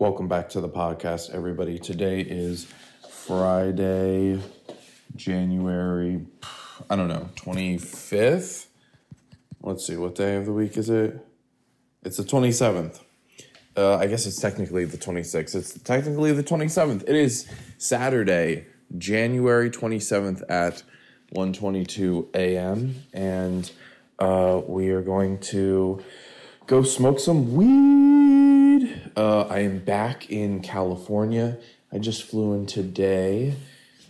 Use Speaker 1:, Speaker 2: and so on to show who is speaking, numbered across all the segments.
Speaker 1: Welcome back to the podcast, everybody. Today is Friday, January, I don't know, 25th. Let's see, what day of the week is it? It's the 27th. Uh, I guess it's technically the 26th. It's technically the 27th. It is Saturday, January 27th at 1:22 a.m. and uh, we are going to go smoke some weed. Uh, I am back in California. I just flew in today.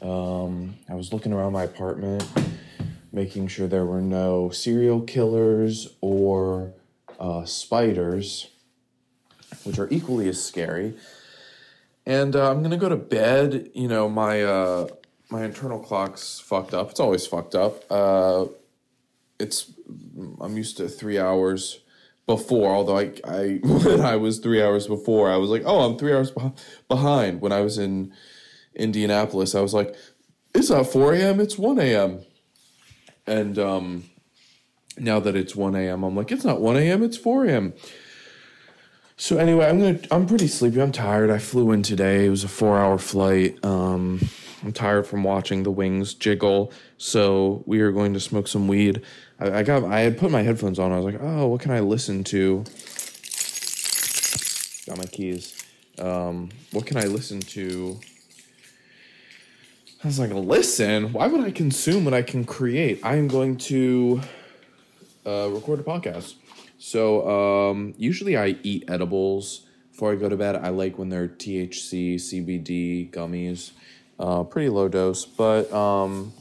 Speaker 1: Um, I was looking around my apartment, making sure there were no serial killers or uh, spiders, which are equally as scary. And uh, I'm gonna go to bed. You know, my uh, my internal clock's fucked up. It's always fucked up. Uh, it's I'm used to three hours before. Although I, I when I was three hours before, I was like, oh, I'm three hours beh- behind. When I was in Indianapolis, I was like, it's not four a.m. It's one a.m. And um, now that it's one a.m., I'm like, it's not one a.m. It's four a.m. So anyway, I'm gonna. I'm pretty sleepy. I'm tired. I flew in today. It was a four-hour flight. Um, I'm tired from watching the wings jiggle. So we are going to smoke some weed. I, I got. I had put my headphones on. I was like, oh, what can I listen to? Got my keys. Um, what can I listen to? I was like, listen. Why would I consume when I can create? I am going to uh, record a podcast. So um, usually I eat edibles before I go to bed. I like when they're THC, CBD gummies, uh, pretty low dose. But um,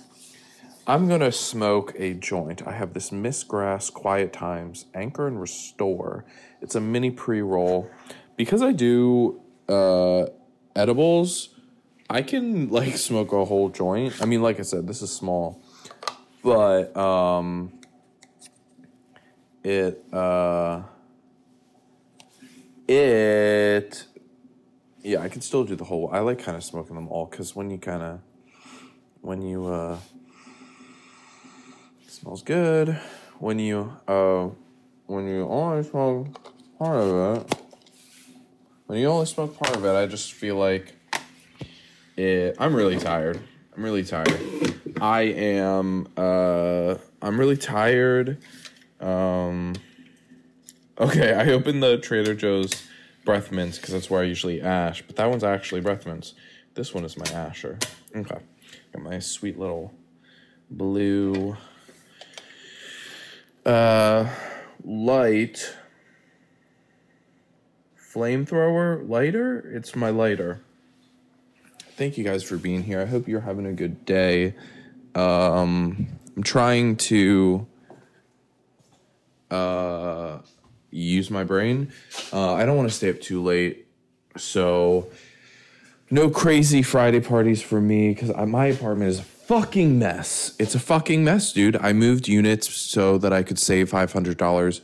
Speaker 1: I'm gonna smoke a joint. I have this Miss Grass Quiet Times Anchor and Restore. It's a mini pre roll. Because I do uh, edibles, I can like smoke a whole joint. I mean, like I said, this is small, but um, it uh it yeah i can still do the whole i like kind of smoking them all because when you kind of when you uh smells good. When you uh when you only smoke part of it when you only smoke part of it i just feel like it i'm really tired. I'm really tired. I am uh i'm really tired. Um, okay, I opened the Trader Joe's breath mints because that's where I usually ash, but that one's actually breath mints. This one is my asher. Okay, got my sweet little blue uh light flamethrower lighter. It's my lighter. Thank you guys for being here. I hope you're having a good day. Um, I'm trying to uh, use my brain. Uh, I don't want to stay up too late, so no crazy Friday parties for me because my apartment is a fucking mess. It's a fucking mess, dude. I moved units so that I could save five hundred dollars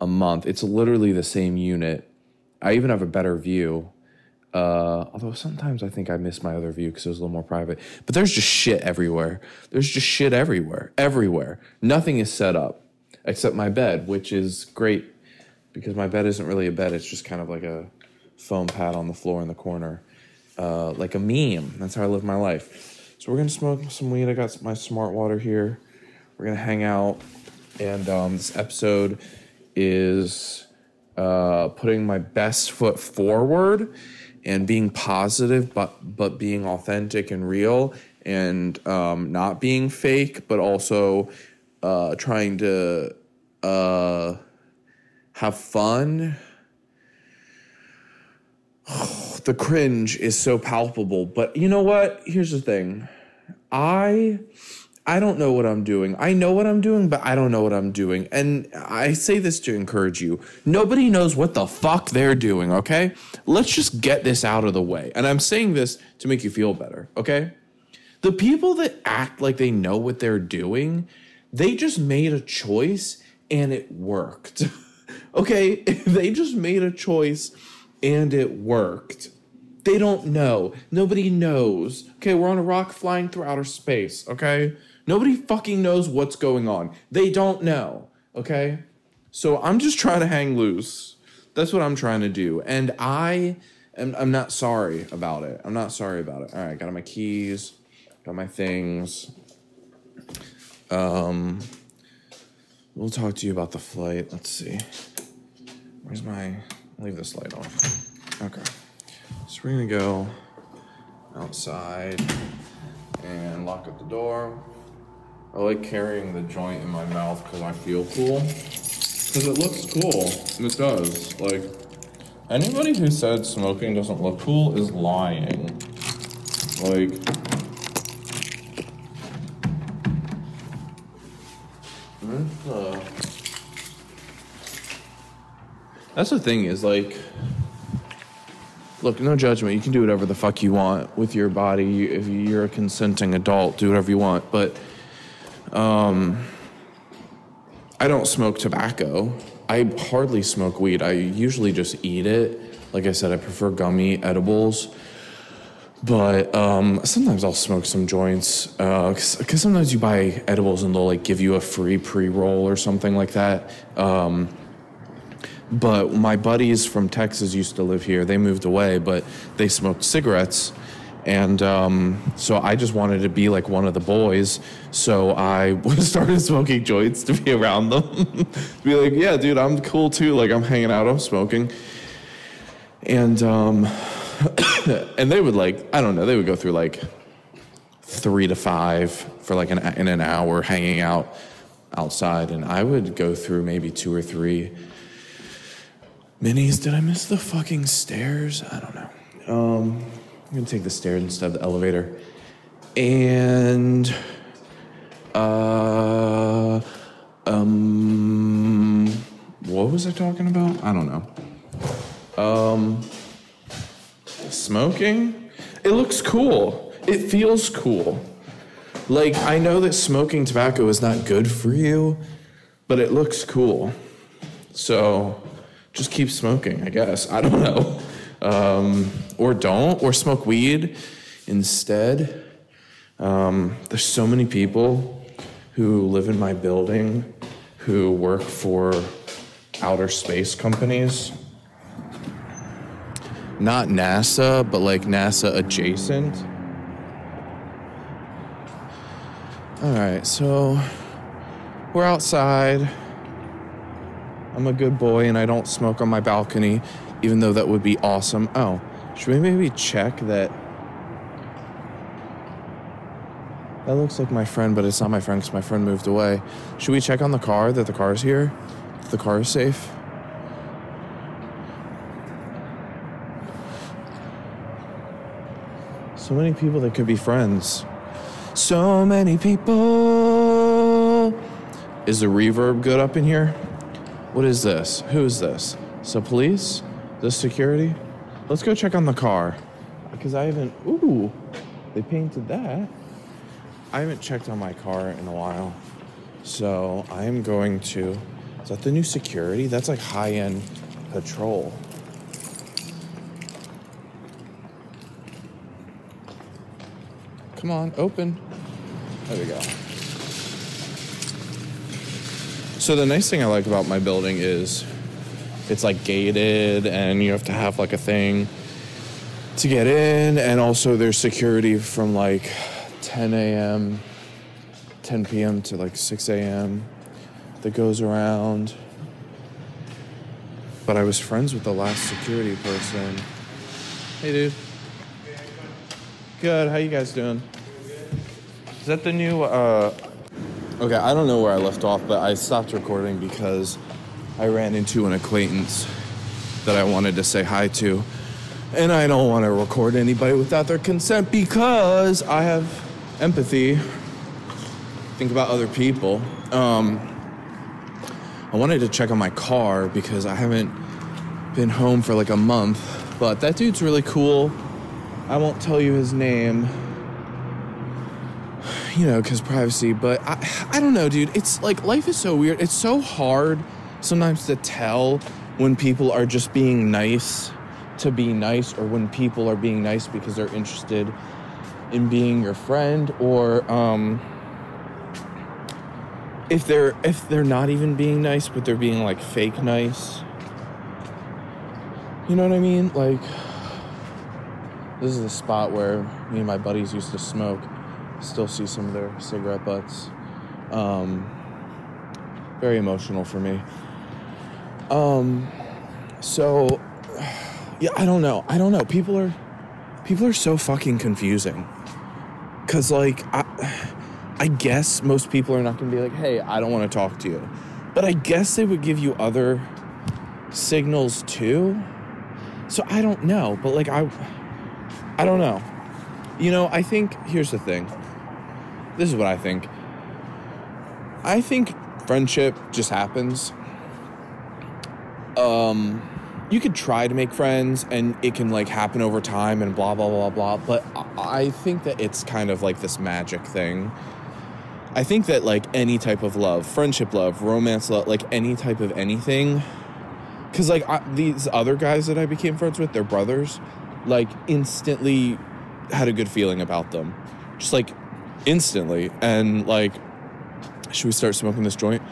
Speaker 1: a month. It's literally the same unit. I even have a better view. Uh, although sometimes I think I miss my other view because it was a little more private. But there's just shit everywhere. There's just shit everywhere. Everywhere. Nothing is set up except my bed, which is great because my bed isn't really a bed. It's just kind of like a foam pad on the floor in the corner, uh, like a meme. That's how I live my life. So we're gonna smoke some weed. I got my smart water here. We're gonna hang out, and um, this episode is uh, putting my best foot forward and being positive, but but being authentic and real, and um, not being fake, but also uh, trying to uh, have fun. The cringe is so palpable, but you know what? Here's the thing. I I don't know what I'm doing. I know what I'm doing, but I don't know what I'm doing. And I say this to encourage you. Nobody knows what the fuck they're doing, okay? Let's just get this out of the way. And I'm saying this to make you feel better, okay? The people that act like they know what they're doing they just made a choice and it worked. okay? they just made a choice and it worked. They don't know. Nobody knows. Okay, we're on a rock flying through outer space, okay? Nobody fucking knows what's going on. They don't know, okay? So I'm just trying to hang loose. That's what I'm trying to do. And I And I'm not sorry about it. I'm not sorry about it. All right, got my keys, got my things. Um, we'll talk to you about the flight. Let's see. Where's my? Leave this light on. Okay. So we're gonna go outside and lock up the door. I like carrying the joint in my mouth because I feel cool. Because it looks cool. It does. Like, anybody who said smoking doesn't look cool is lying. Like, that's the thing is like, look, no judgment. You can do whatever the fuck you want with your body. If you're a consenting adult, do whatever you want. But um, I don't smoke tobacco. I hardly smoke weed. I usually just eat it. Like I said, I prefer gummy edibles. But um, sometimes I'll smoke some joints because sometimes you buy edibles and they'll like give you a free pre roll or something like that. Um, but my buddies from Texas used to live here. They moved away, but they smoked cigarettes. And um, so I just wanted to be like one of the boys. So I started smoking joints to be around them. to be like, yeah, dude, I'm cool too. Like, I'm hanging out, I'm smoking. And, um, and they would like, I don't know, they would go through like three to five for like an, in an hour hanging out outside. And I would go through maybe two or three Minis, did I miss the fucking stairs? I don't know. Um, I'm gonna take the stairs instead of the elevator. And uh um what was I talking about? I don't know. Um smoking? It looks cool. It feels cool. Like I know that smoking tobacco is not good for you, but it looks cool. So just keep smoking, I guess. I don't know. Um, or don't, or smoke weed instead. Um, there's so many people who live in my building who work for outer space companies. Not NASA, but like NASA adjacent. All right, so we're outside. I'm a good boy and I don't smoke on my balcony, even though that would be awesome. Oh, should we maybe check that? That looks like my friend, but it's not my friend because my friend moved away. Should we check on the car that the car's here? The car is safe? So many people that could be friends. So many people. Is the reverb good up in here? What is this? Who is this? So police? This security? Let's go check on the car. Because I haven't. Ooh, they painted that. I haven't checked on my car in a while. So I am going to. Is that the new security? That's like high end patrol. Come on, open. There we go. So the nice thing I like about my building is it's like gated and you have to have like a thing to get in. And also there's security from like 10 a.m 10 p.m to like 6 a.m that goes around. But i was friends with the last security person. Hey dude. Good. How you guys doing? Is that the new uh Okay, I don't know where I left off, but I stopped recording because I ran into an acquaintance that I wanted to say hi to. And I don't want to record anybody without their consent because I have empathy. Think about other people. Um, I wanted to check on my car because I haven't been home for like a month, but that dude's really cool. I won't tell you his name you know, because privacy. But I, I don't know, dude. It's like life is so weird. It's so hard sometimes to tell when people are just being nice to be nice, or when people are being nice because they're interested in being your friend, or um, if they're if they're not even being nice, but they're being like fake nice. You know what I mean? Like, This is the spot where me and my buddies used to smoke. Still see some of their cigarette butts. Um, very emotional for me. Um, so yeah, I don't know. I don't know. People are people are so fucking confusing. Cause like I I guess most people are not gonna be like, hey, I don't want to talk to you. But I guess they would give you other signals too. So I don't know. But like I I don't know. You know, I think here's the thing. This is what I think. I think friendship just happens. Um you could try to make friends and it can like happen over time and blah blah blah blah but i think that it's kind of like this magic thing i think that like any type of love friendship love romance love like any type of anything because like I, these other guys that i became friends with they're brothers like instantly had a good feeling about them just like instantly and like should we start smoking this joint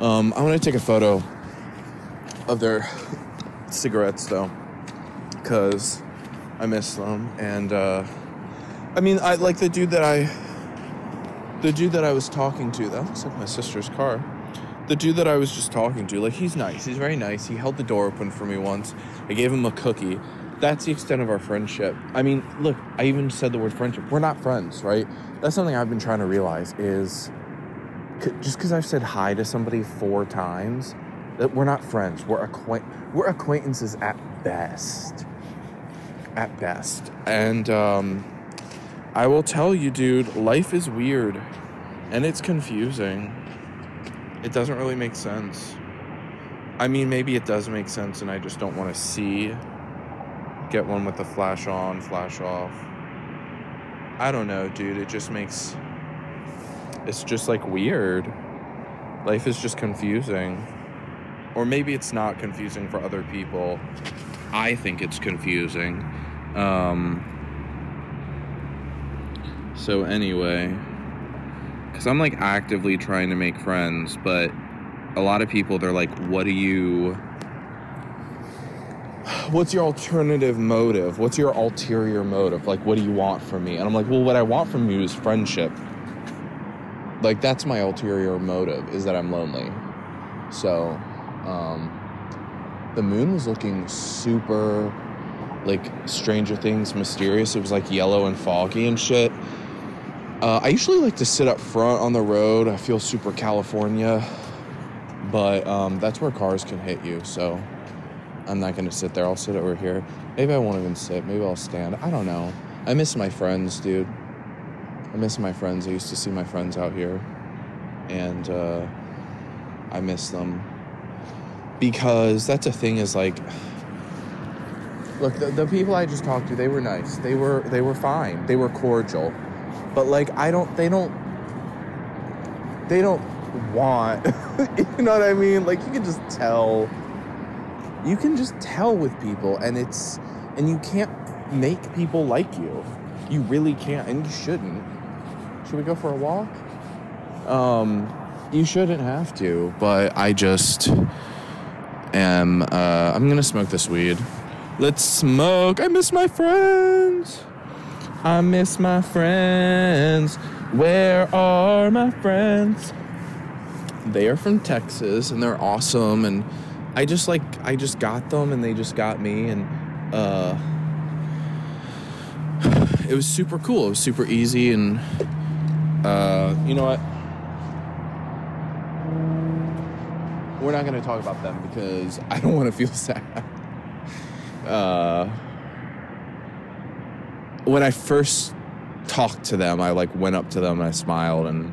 Speaker 1: um, i want to take a photo of their cigarettes though, because I miss them. And uh, I mean, I like the dude that I, the dude that I was talking to. That looks like my sister's car. The dude that I was just talking to, like he's nice. He's very nice. He held the door open for me once. I gave him a cookie. That's the extent of our friendship. I mean, look, I even said the word friendship. We're not friends, right? That's something I've been trying to realize is just because I've said hi to somebody four times that we're not friends. We're acquaint we're acquaintances at best. At best. And um, I will tell you, dude, life is weird and it's confusing. It doesn't really make sense. I mean, maybe it does make sense and I just don't want to see. Get one with the flash on, flash off. I don't know, dude. It just makes. It's just like weird. Life is just confusing or maybe it's not confusing for other people. I think it's confusing. Um, so, anyway, because I'm like actively trying to make friends, but a lot of people, they're like, what do you. What's your alternative motive? What's your ulterior motive? Like, what do you want from me? And I'm like, well, what I want from you is friendship. Like, that's my ulterior motive, is that I'm lonely. So, um, the moon was looking super like Stranger Things mysterious. It was like yellow and foggy and shit. Uh, I usually like to sit up front on the road. I feel super California, but um, that's where cars can hit you. So I'm not gonna sit there. I'll sit over here. Maybe I won't even sit. Maybe I'll stand. I don't know. I miss my friends, dude. I miss my friends. I used to see my friends out here, and uh, I miss them because that's a thing is like look the, the people i just talked to they were nice they were they were fine they were cordial but like i don't they don't they don't want you know what i mean like you can just tell you can just tell with people and it's and you can't make people like you you really can't and you shouldn't should we go for a walk um you shouldn't have to but i just am uh, I'm gonna smoke this weed. Let's smoke. I miss my friends. I miss my friends. Where are my friends? They are from Texas and they're awesome and I just like I just got them and they just got me and uh it was super cool. It was super easy and uh you know what? we're not going to talk about them because I don't want to feel sad. Uh, when I first talked to them, I like went up to them and I smiled and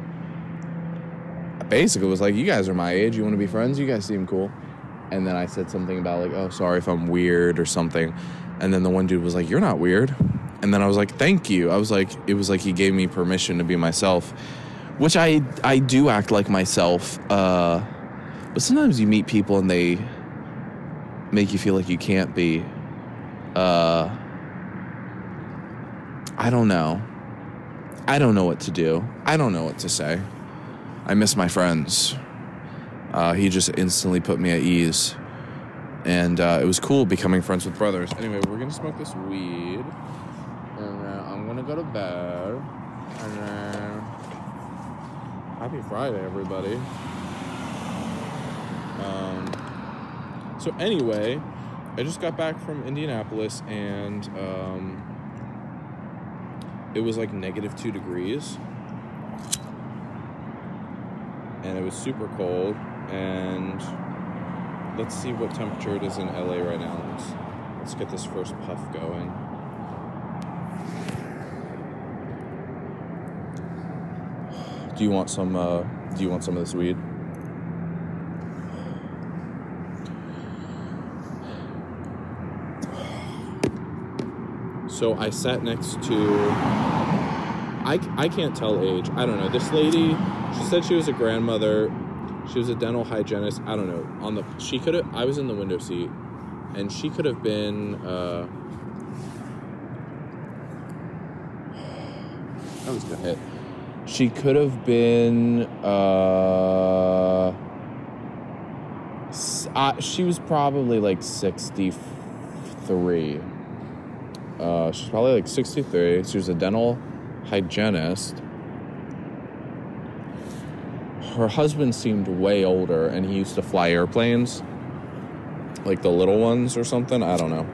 Speaker 1: I basically was like, "You guys are my age. You want to be friends? You guys seem cool." And then I said something about like, "Oh, sorry if I'm weird or something." And then the one dude was like, "You're not weird." And then I was like, "Thank you." I was like, it was like he gave me permission to be myself, which I I do act like myself. Uh, but sometimes you meet people and they make you feel like you can't be. Uh, I don't know. I don't know what to do. I don't know what to say. I miss my friends. Uh, he just instantly put me at ease. And uh, it was cool becoming friends with brothers. Anyway, we're to smoke this weed. And then I'm gonna go to bed. And then happy Friday, everybody. Um, so anyway, I just got back from Indianapolis and um, it was like negative two degrees. And it was super cold. And let's see what temperature it is in LA right now. Let's, let's get this first puff going. Do you want some? Uh, do you want some of this weed? So I sat next to. I, I can't tell age. I don't know. This lady, she said she was a grandmother. She was a dental hygienist. I don't know. On the she could have. I was in the window seat, and she could have been. Uh, that was a good hit. She could have been. Uh, uh, she was probably like sixty-three. Uh, she's probably like 63. She was a dental hygienist. Her husband seemed way older, and he used to fly airplanes, like the little ones or something. I don't know.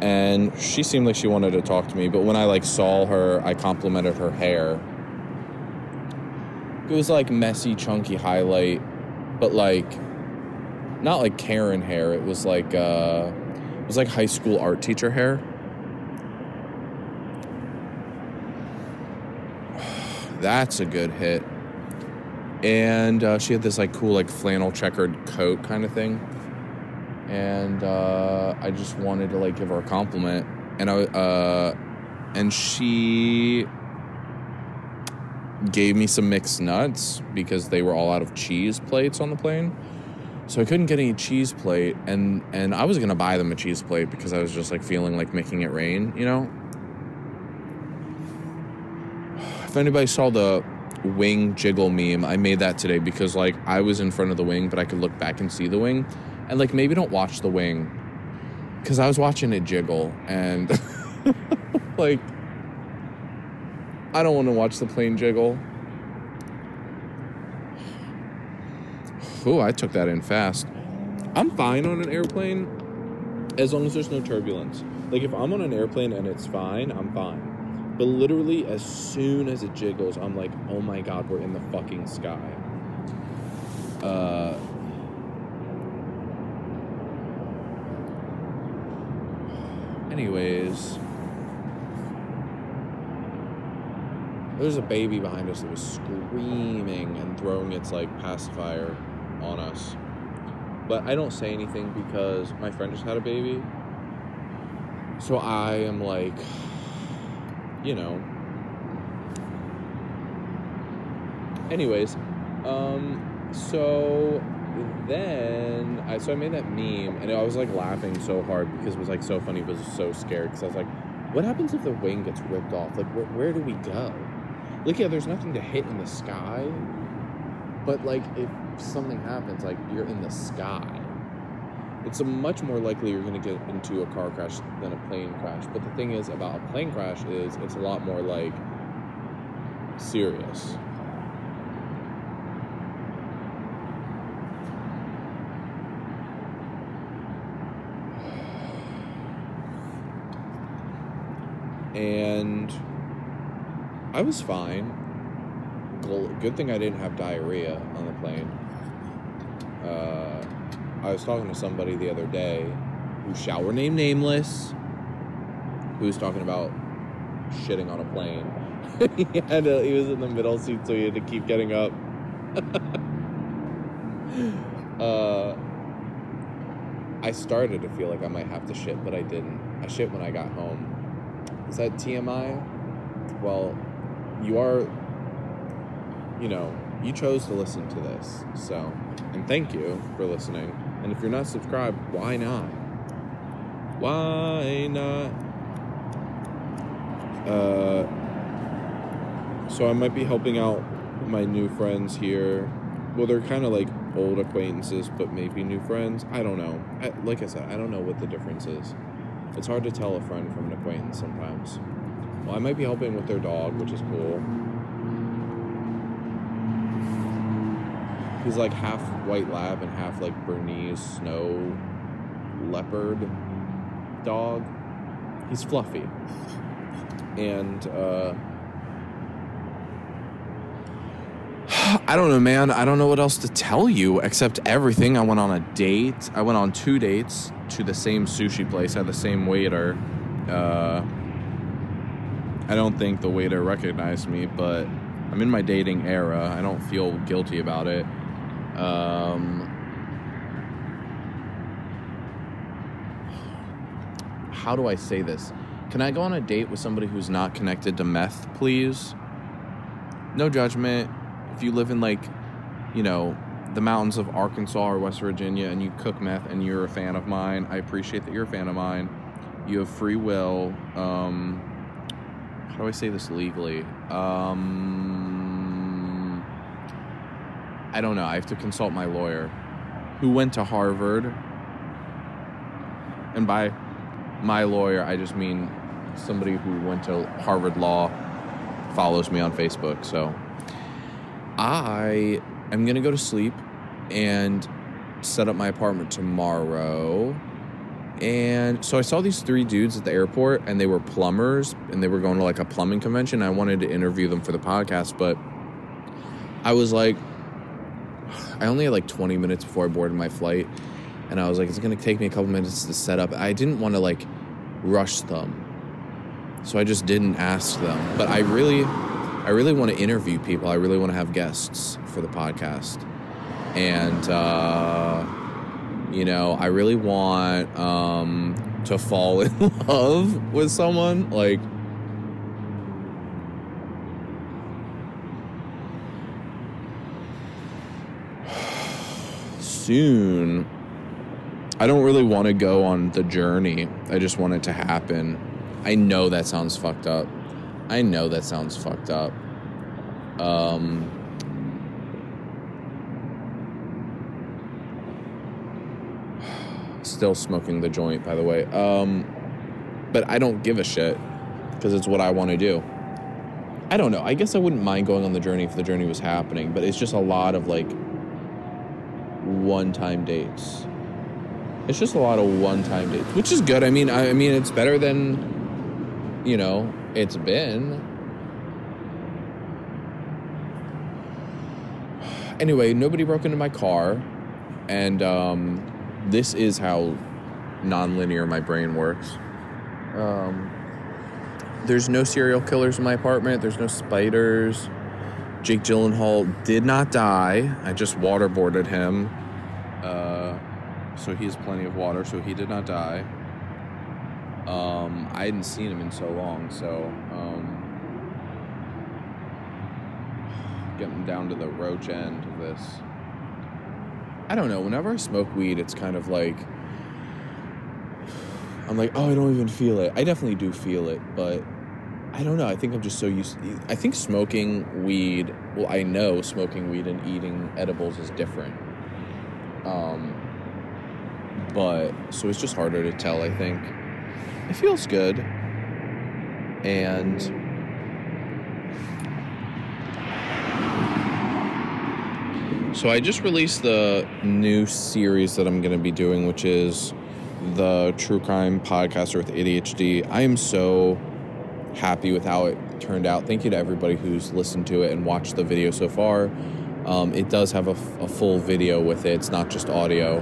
Speaker 1: And she seemed like she wanted to talk to me, but when I like saw her, I complimented her hair. It was like messy, chunky highlight, but like not like Karen hair. It was like uh, it was like high school art teacher hair. That's a good hit. And uh, she had this like cool like flannel checkered coat kind of thing. And uh, I just wanted to like give her a compliment. And I uh, and she gave me some mixed nuts because they were all out of cheese plates on the plane. So I couldn't get any cheese plate and and I was to buy them a cheese plate because I was just like feeling like making it rain, you know? If anybody saw the wing jiggle meme, I made that today because like I was in front of the wing, but I could look back and see the wing. And like maybe don't watch the wing because I was watching it jiggle and like I don't want to watch the plane jiggle. Ooh, I took that in fast. I'm fine on an airplane as long as there's no turbulence. Like if I'm on an airplane and it's fine, I'm fine. But literally, as soon as it jiggles, I'm like, oh my god, we're in the fucking sky. Uh, anyways, there's a baby behind us that was screaming and throwing its like pacifier on us. But I don't say anything because my friend just had a baby. So I am like, you know. Anyways, um, so then I so I made that meme and I was like laughing so hard because it was like so funny, but was so scared because I was like, what happens if the wing gets ripped off? Like, where, where do we go? Like, yeah, there's nothing to hit in the sky, but like if something happens, like you're in the sky. It's much more likely you're going to get into a car crash than a plane crash. But the thing is about a plane crash is it's a lot more like serious. And I was fine. Good thing I didn't have diarrhea on the plane. Uh, I was talking to somebody the other day who shall remain nameless, who was talking about shitting on a plane. he had to, he was in the middle seat, so he had to keep getting up. uh, I started to feel like I might have to shit, but I didn't. I shit when I got home. Is that TMI? Well, you are, you know, you chose to listen to this, so, and thank you for listening. And if you're not subscribed, why not? Why not? Uh, so I might be helping out my new friends here. Well, they're kind of like old acquaintances, but maybe new friends. I don't know. I, like I said, I don't know what the difference is. It's hard to tell a friend from an acquaintance sometimes. Well, I might be helping with their dog, which is cool. He's like half white lab and half like Bernese snow leopard dog. He's fluffy. And uh I don't know, man. I don't know what else to tell you except everything. I went on a date. I went on two dates to the same sushi place. Had the same waiter. Uh, I don't think the waiter recognized me, but I'm in my dating era. I don't feel guilty about it. Um, how do I say this? Can I go on a date with somebody who's not connected to meth, please? No judgment. If you live in like, you know, the mountains of Arkansas or West Virginia and you cook meth and you're a fan of mine, I appreciate that you're a fan of mine. You have free will. Um, how do I say this legally? Um, I don't know. I have to consult my lawyer who went to Harvard. And by my lawyer, I just mean somebody who went to Harvard Law follows me on Facebook. So I am going to go to sleep and set up my apartment tomorrow. And so I saw these three dudes at the airport, and they were plumbers, and they were going to like a plumbing convention. I wanted to interview them for the podcast, but I was like, I only had like 20 minutes before I boarded my flight, and I was like, it's gonna take me a couple minutes to set up. I didn't want to like rush them, so I just didn't ask them. But I really, I really want to interview people. I really want to have guests for the podcast, and. uh you know, I really want um, to fall in love with someone. Like, soon. I don't really want to go on the journey. I just want it to happen. I know that sounds fucked up. I know that sounds fucked up. Um, still smoking the joint, by the way. Um, but I don't give a shit because it's what I want to do. I don't know. I guess I wouldn't mind going on the journey if the journey was happening, but it's just a lot of like one time dates. It's just a lot of one time dates, which is good. I mean, I, I mean, it's better than, you know, it's been. Anyway, nobody broke into my car, and um, this is how nonlinear my brain works. Um, there's no serial killers in my apartment. There's no spiders. Jake Gyllenhaal did not die. I just waterboarded him. Uh, so he has plenty of water, so he did not die. Um, I hadn't seen him in so long, so um, getting down to the roach end of this. I don't know. Whenever I smoke weed, it's kind of like I'm like, oh, I don't even feel it. I definitely do feel it, but I don't know. I think I'm just so used. To, I think smoking weed. Well, I know smoking weed and eating edibles is different. Um, but so it's just harder to tell. I think it feels good, and so I just released the new series that I'm going to be doing, which is the True Crime Podcaster with ADHD. I am so happy with how it turned out. Thank you to everybody who's listened to it and watched the video so far. Um, it does have a, a, full video with it, it's not just audio.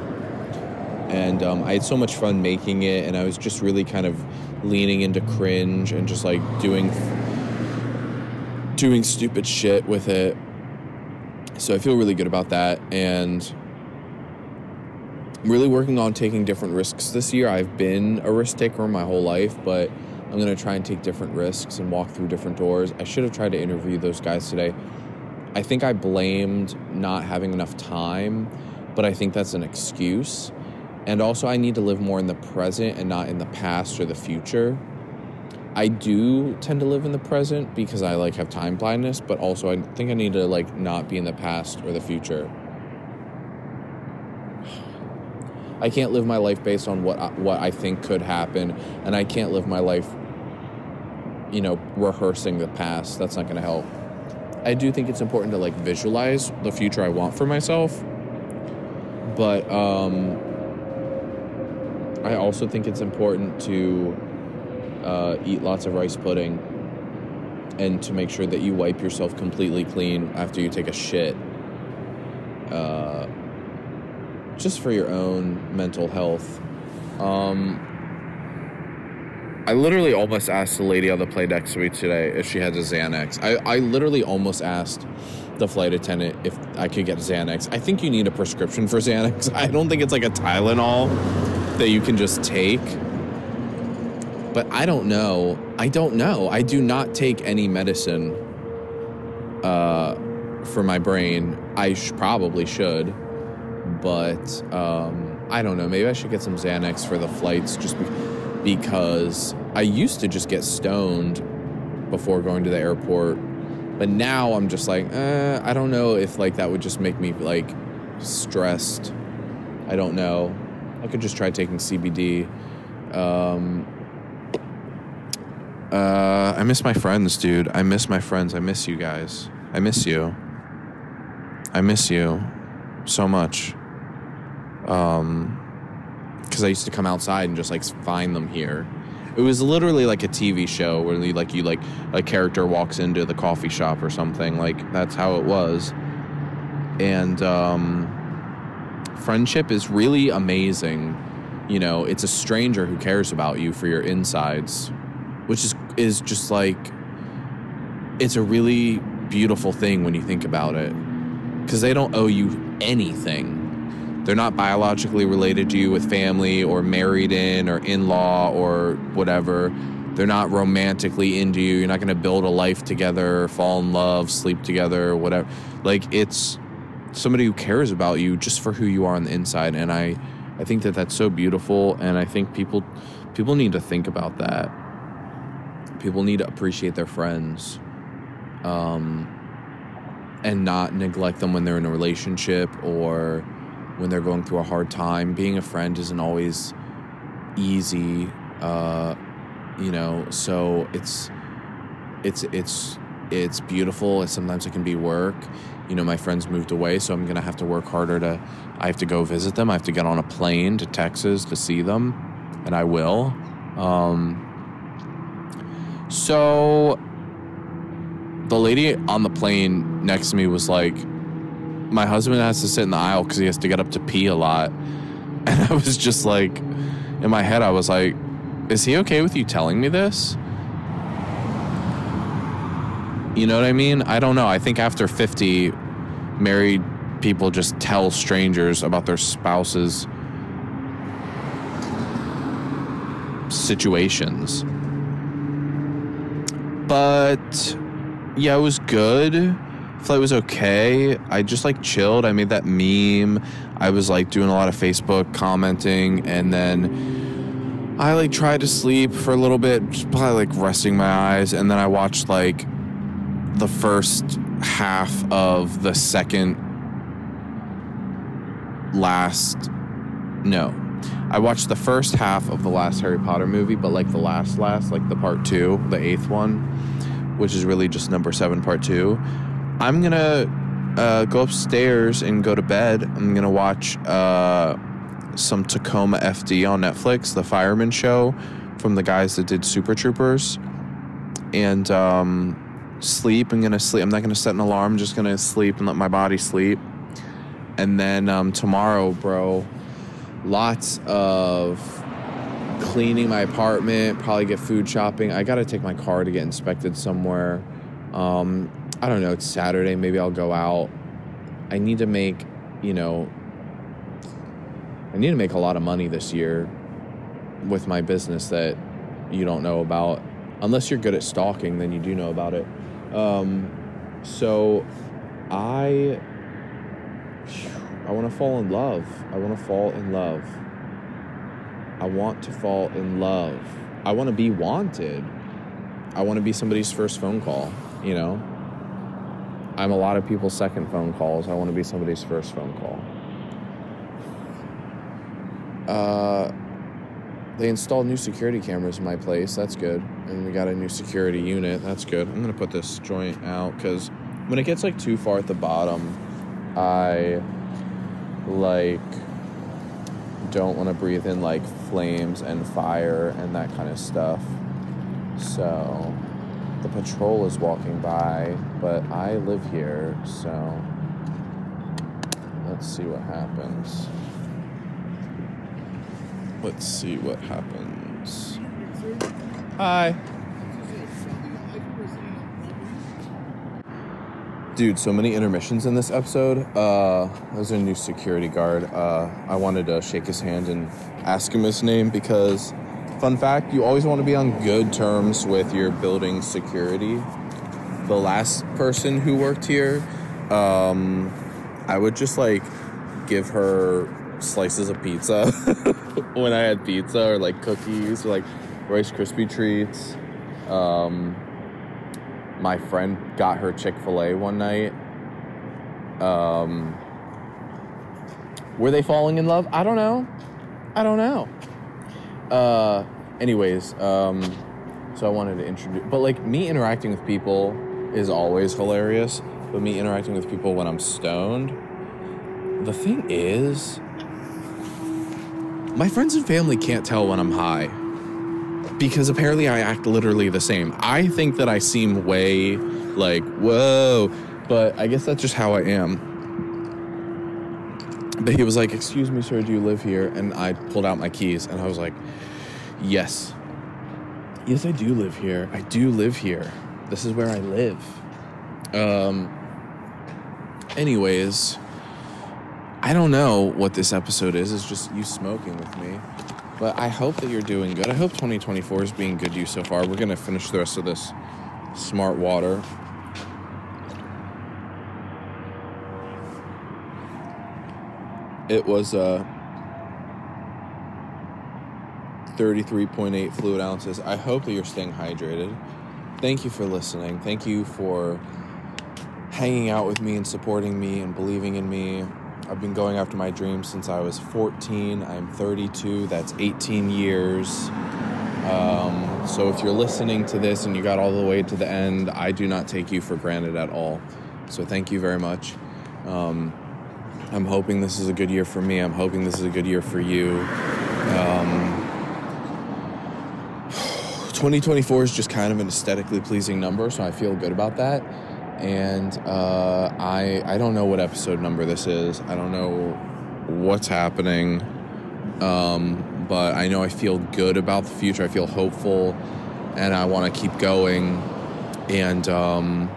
Speaker 1: And um, I had so much fun making it, and I was just really kind of leaning into cringe and just like doing doing stupid shit with it. So I feel really good about that, and I'm really working on taking different risks this year. I've been a risk taker my whole life, but I'm to try and take different risks and walk through different doors. I should have tried to interview those guys today. I think I blamed not having enough time, but I think that's an excuse. And also, I need to live more in the present and not in the past or the future. I do tend to live in the present because I like have time blindness, but also I think I need to like not be in the past or the future. I can't live my life based on what I, what I think could happen, and I can't live my life you know, rehearsing the past. That's not going to help. I do think it's important to like visualize the future I want for myself. But um, I also think it's important to uh, eat lots of rice pudding and to make sure that you wipe yourself completely clean after you take a shit. Uh, just for your own mental health. Um, I literally almost asked the lady on the plane next to me today if she had a Xanax. I, I literally almost asked the flight attendant if I could get Xanax. I think you need a prescription for Xanax. I don't think it's like a Tylenol that you can just take. But I don't know. I don't know. I do not take any medicine uh, for my brain. I sh- probably should, but um, I don't know. Maybe I should get some Xanax for the flights just be- because I used to just get stoned before going to the airport. But now I'm just like, eh, I don't know if like that would just make me like stressed. I don't know. I could just try taking CBD. Um, uh, I miss my friends, dude. I miss my friends. I miss you guys. I miss you. I miss you so much. Um, because I used to come outside and just like find them here. It was literally like a TV show where you like you like a character walks into the coffee shop or something. Like that's how it was. And um, friendship is really amazing. You know, it's a stranger who cares about you for your insides, which is is just like it's a really beautiful thing when you think about it because they don't owe you anything they're not biologically related to you with family or married in or in law or whatever. They're not romantically into you. You're not going to build a life together, fall in love, sleep together, whatever. Like it's somebody who cares about you just for who you are on the inside and I I think that that's so beautiful and I think people people need to think about that. People need to appreciate their friends. Um and not neglect them when they're in a relationship or when they're going through a hard time. Being a friend isn't always easy, uh, you know. So it's it's it's it's beautiful. Sometimes it can be work. You know, my friends moved away, so I'm gonna have to work harder to. I have to go visit them. I have to get on a plane to Texas to see them, and I will. Um, so the lady on the plane next to me was like, my husband has to sit in the aisle because he has to get up to pee a lot. And I was just like, in my head, I was like, is he okay with you telling me this? You know what I mean? I don't know. I think after 50, married people just tell strangers about their spouses' situations. But yeah, it was good flight was okay. I just like chilled. I made that meme. I was like doing a lot of Facebook commenting and then I like tried to sleep for a little bit, just probably like resting my eyes, and then I watched like the first half of the second last no. I watched the first half of the last Harry Potter movie, but like the last last, like the part 2, the eighth one, which is really just number 7 part 2. I'm gonna uh, go upstairs and go to bed. I'm gonna watch uh, some Tacoma FD on Netflix, the fireman show from the guys that did Super Troopers, and um, sleep. I'm gonna sleep. I'm not gonna set an alarm. I'm just gonna sleep and let my body sleep. And then um, tomorrow, bro, lots of cleaning my apartment. Probably get food shopping. I gotta take my car to get inspected somewhere. Um, I don't know, it's Saturday, maybe I'll go out. I need to make, you know, I need to make a lot of money this year with my business that you don't know about. Unless you're good at stalking, then you do know about it. Um, so I I want to fall in love. I want to fall in love. I want to fall in love. I want to be wanted. I want to be somebody's first phone call, you know? I'm a lot of people's second phone calls. I want to be somebody's first phone call. Uh, they installed new security cameras in my place. That's good. And we got a new security unit. That's good. I'm gonna put this joint out because when it gets like too far at the bottom, I like don't want to breathe in like flames and fire and that kind of stuff. So the patrol is walking by, but I live here, so let's see what happens. Let's see what happens. Hi. Dude, so many intermissions in this episode. Uh, there's a new security guard. Uh, I wanted to shake his hand and ask him his name because, fun fact, you always want to be on good terms with your building security. The last person who worked here, um, I would just like give her slices of pizza when I had pizza or like cookies or like Rice Krispie treats. Um, my friend got her Chick fil A one night. Um, were they falling in love? I don't know. I don't know. Uh, anyways, um, so I wanted to introduce, but like me interacting with people is always hilarious, but me interacting with people when I'm stoned, the thing is, my friends and family can't tell when I'm high because apparently I act literally the same. I think that I seem way like, whoa, but I guess that's just how I am. But he was like, Excuse me, sir, do you live here? And I pulled out my keys and I was like, Yes. Yes, I do live here. I do live here. This is where I live. Um, anyways, I don't know what this episode is. It's just you smoking with me. But I hope that you're doing good. I hope 2024 is being good to you so far. We're going to finish the rest of this smart water. It was uh, 33.8 fluid ounces. I hope that you're staying hydrated. Thank you for listening. Thank you for hanging out with me and supporting me and believing in me. I've been going after my dreams since I was 14. I'm 32. That's 18 years. Um, so if you're listening to this and you got all the way to the end, I do not take you for granted at all. So thank you very much. Um, I'm hoping this is a good year for me. I'm hoping this is a good year for you. Um, 2024 is just kind of an aesthetically pleasing number, so I feel good about that and uh, I I don't know what episode number this is. I don't know what's happening, um, but I know I feel good about the future. I feel hopeful, and I want to keep going. And um,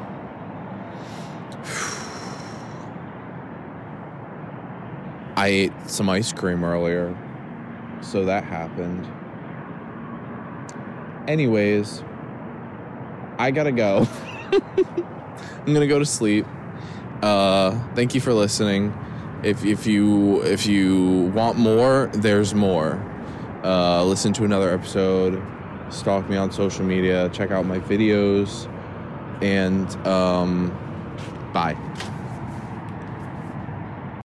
Speaker 1: I ate some ice cream earlier, so that happened. Anyways, I gotta go. I'm gonna go to sleep. Uh, thank you for listening. If if you if you want more, there's more. Uh, listen to another episode. Stalk me on social media. Check out my videos. And um, bye.